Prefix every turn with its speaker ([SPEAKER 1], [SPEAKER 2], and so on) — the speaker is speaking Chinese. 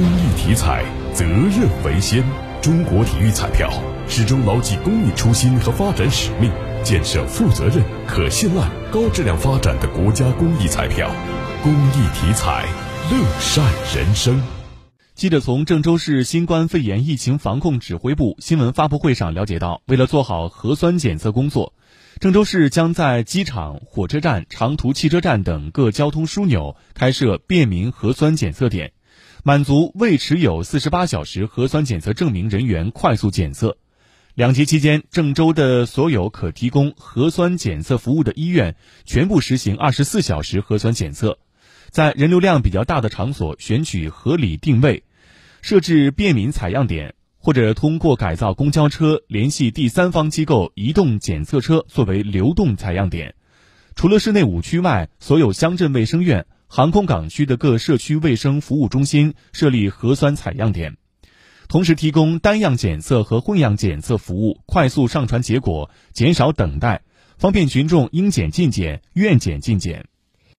[SPEAKER 1] 公益体彩，责任为先。中国体育彩票始终牢记公益初心和发展使命，建设负责任、可信赖、高质量发展的国家公益彩票。公益体彩，乐善人生。
[SPEAKER 2] 记者从郑州市新冠肺炎疫情防控指挥部新闻发布会上了解到，为了做好核酸检测工作，郑州市将在机场、火车站、长途汽车站等各交通枢纽开设便民核酸检测点，满足未持有四十八小时核酸检测证明人员快速检测。两节期间，郑州的所有可提供核酸检测服务的医院全部实行二十四小时核酸检测，在人流量比较大的场所选取合理定位。设置便民采样点，或者通过改造公交车联系第三方机构移动检测车作为流动采样点。除了市内五区外，所有乡镇卫生院、航空港区的各社区卫生服务中心设立核酸采样点，同时提供单样检测和混样检测服务，快速上传结果，减少等待，方便群众应检尽检、愿检尽检。